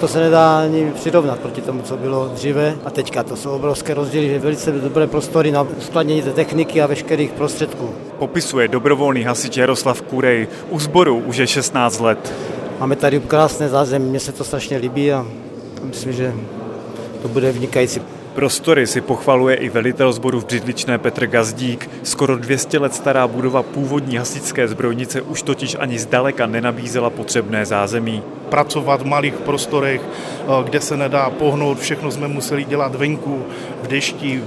To se nedá ani přirovnat proti tomu, co bylo dříve a teďka. To jsou obrovské rozdíly, velice dobré prostory na skladnění té techniky a veškerých prostředků. Popisuje dobrovolný hasič Jaroslav Kurej. U sboru už je 16 let. Máme tady krásné zázemí, mně se to strašně líbí a myslím, že to bude vynikající. Prostory si pochvaluje i velitel sboru v Břidličné Petr Gazdík. Skoro 200 let stará budova původní hasičské zbrojnice už totiž ani zdaleka nenabízela potřebné zázemí. Pracovat v malých prostorech, eh, kde se nedá pohnout, všechno jsme museli dělat venku, v dešti,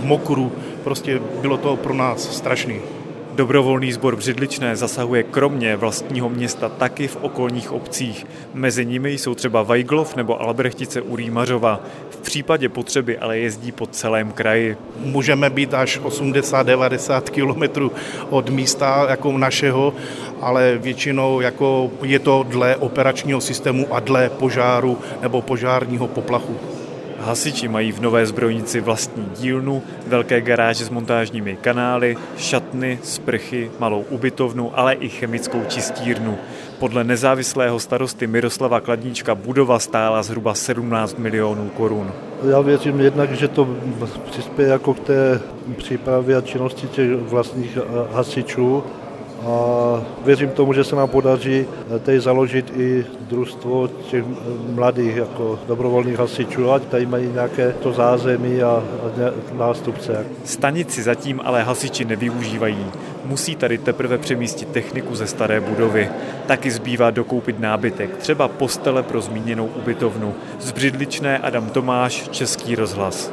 v mokru. Prostě bylo to pro nás strašný. Dobrovolný sbor Břidličné zasahuje kromě vlastního města taky v okolních obcích. Mezi nimi jsou třeba Vajglov nebo Albrechtice u Rýmařova. V případě potřeby ale jezdí po celém kraji. Můžeme být až 80-90 kilometrů od místa jako našeho, ale většinou jako je to dle operačního systému a dle požáru nebo požárního poplachu. Hasiči mají v Nové zbrojnici vlastní dílnu, velké garáže s montážními kanály, šatny, sprchy, malou ubytovnu, ale i chemickou čistírnu. Podle nezávislého starosty Miroslava Kladníčka budova stála zhruba 17 milionů korun. Já věřím jednak, že to přispěje jako k té přípravě a činnosti těch vlastních hasičů a věřím tomu, že se nám podaří tady založit i družstvo těch mladých jako dobrovolných hasičů, ať tady mají nějaké to zázemí a, a nástupce. Stanici zatím ale hasiči nevyužívají. Musí tady teprve přemístit techniku ze staré budovy. Taky zbývá dokoupit nábytek, třeba postele pro zmíněnou ubytovnu. Zbřidličné Adam Tomáš, Český rozhlas.